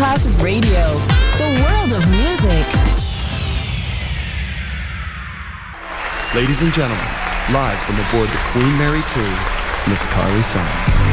Masterclass Radio, the world of music. Ladies and gentlemen, live from aboard the Queen Mary 2, Miss Carly Simon.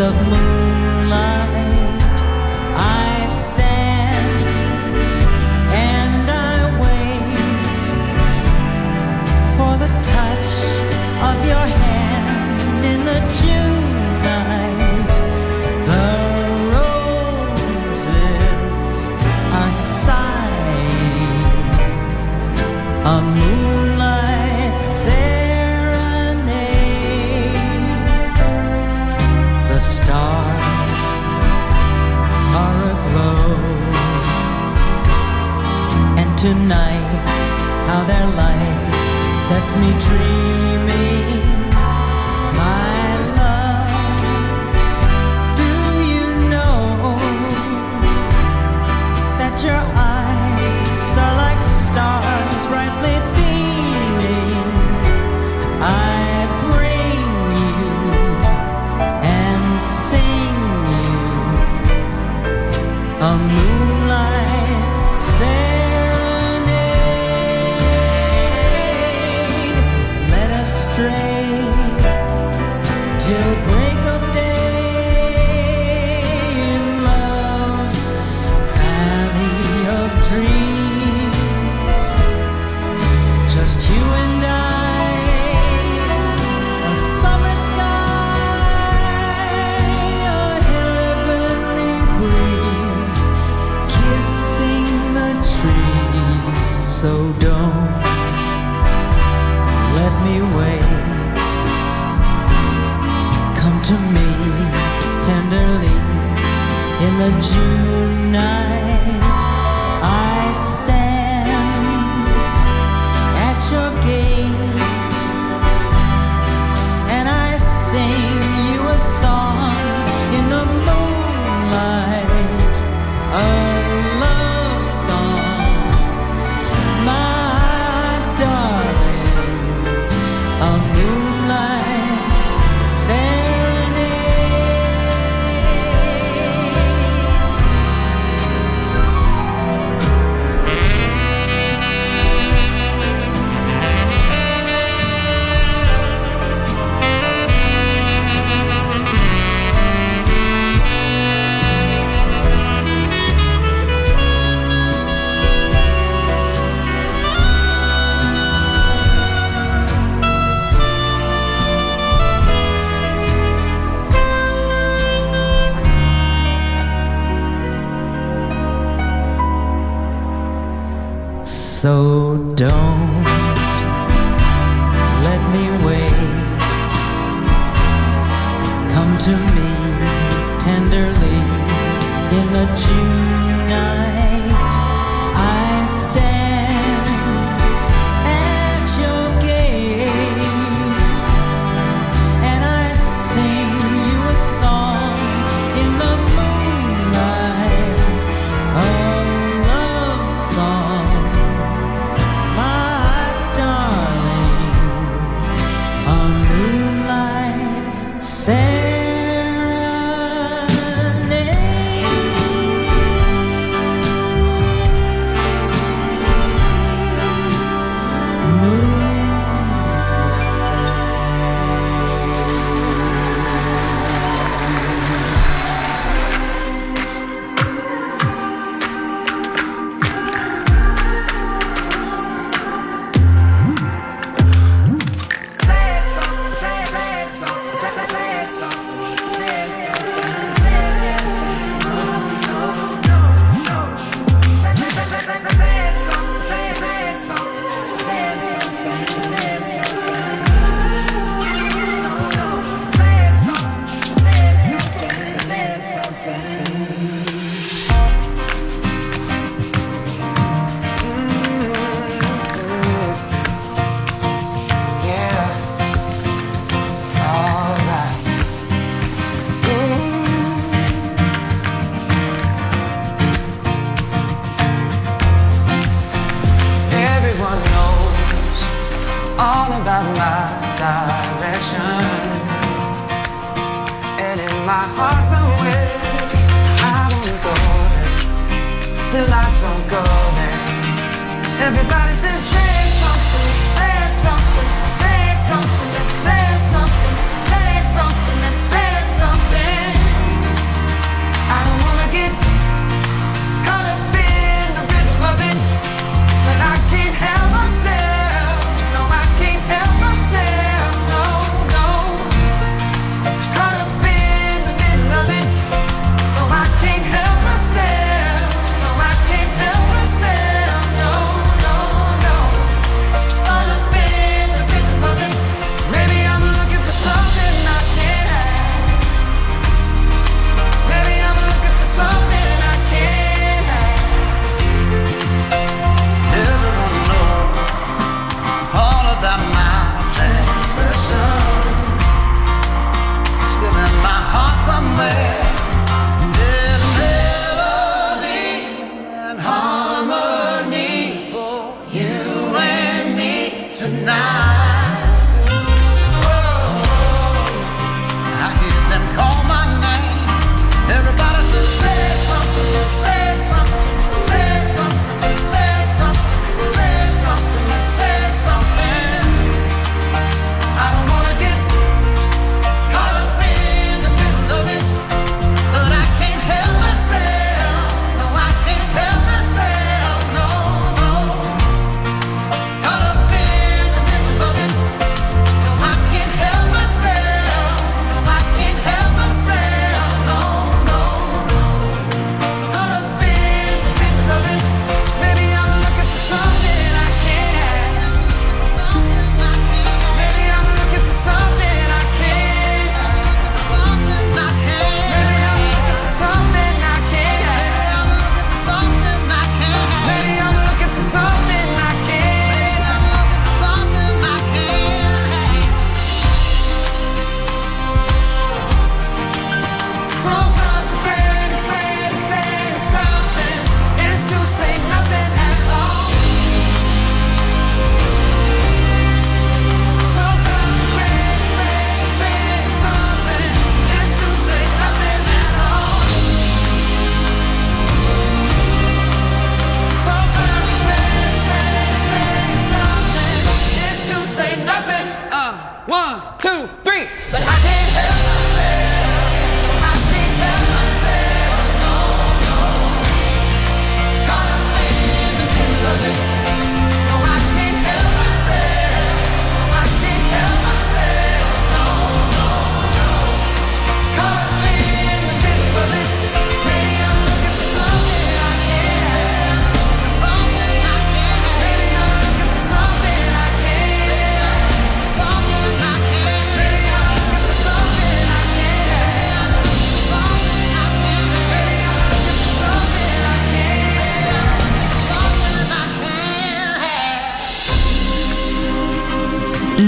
Of moonlight. I stand and I wait For the touch of your hand in the June how their light sets me dreaming. My love, do you know that your eyes are like stars brightly beaming. I bring you and sing you a in the June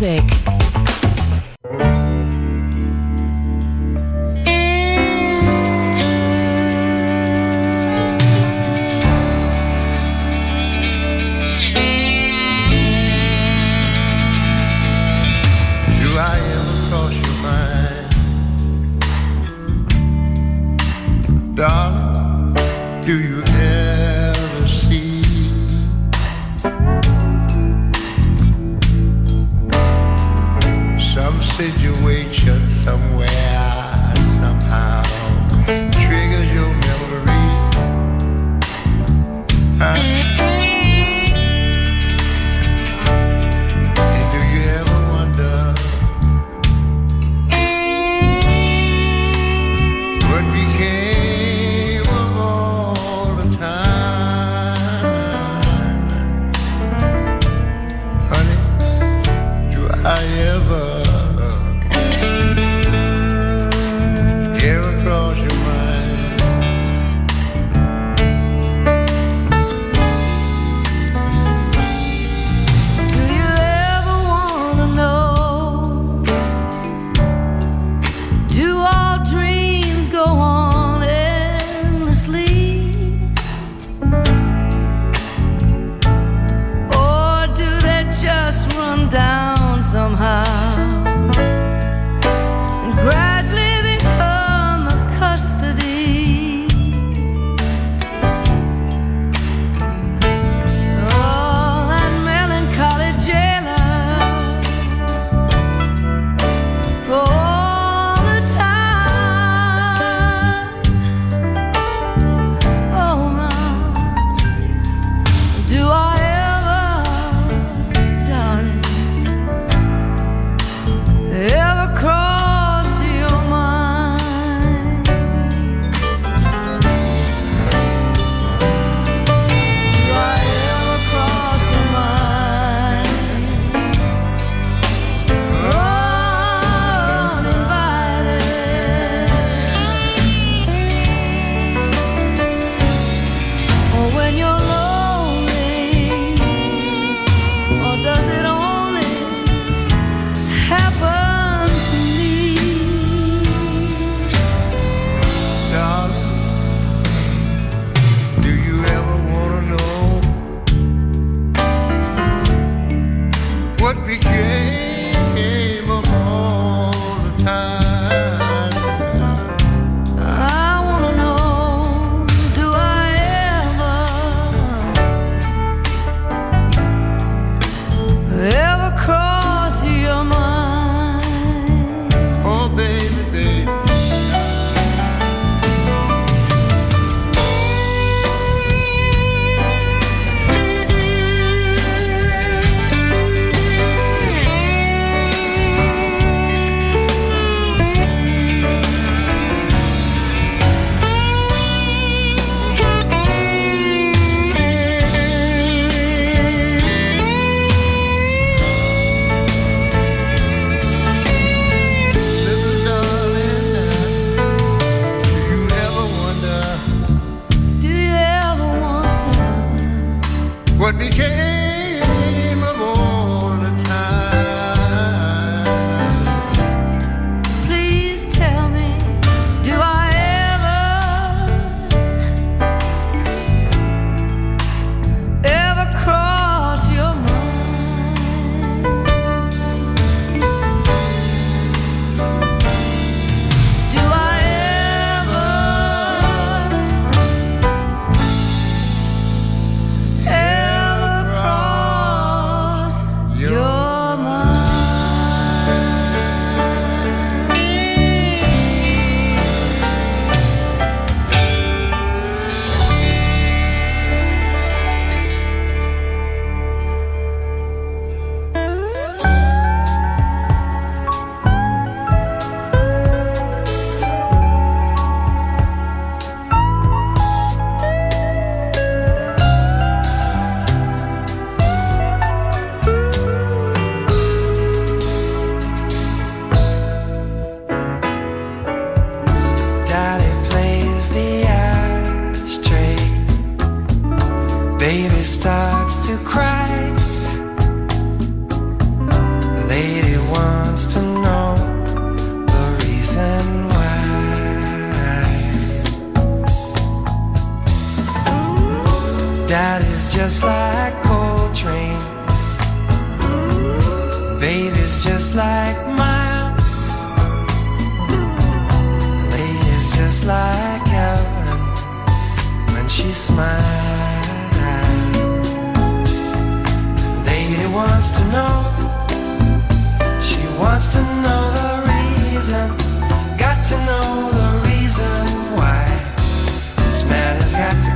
Music. Darling, do you ever see situation somewhere, somehow wants to know. She wants to know the reason. Got to know the reason why this man has got to.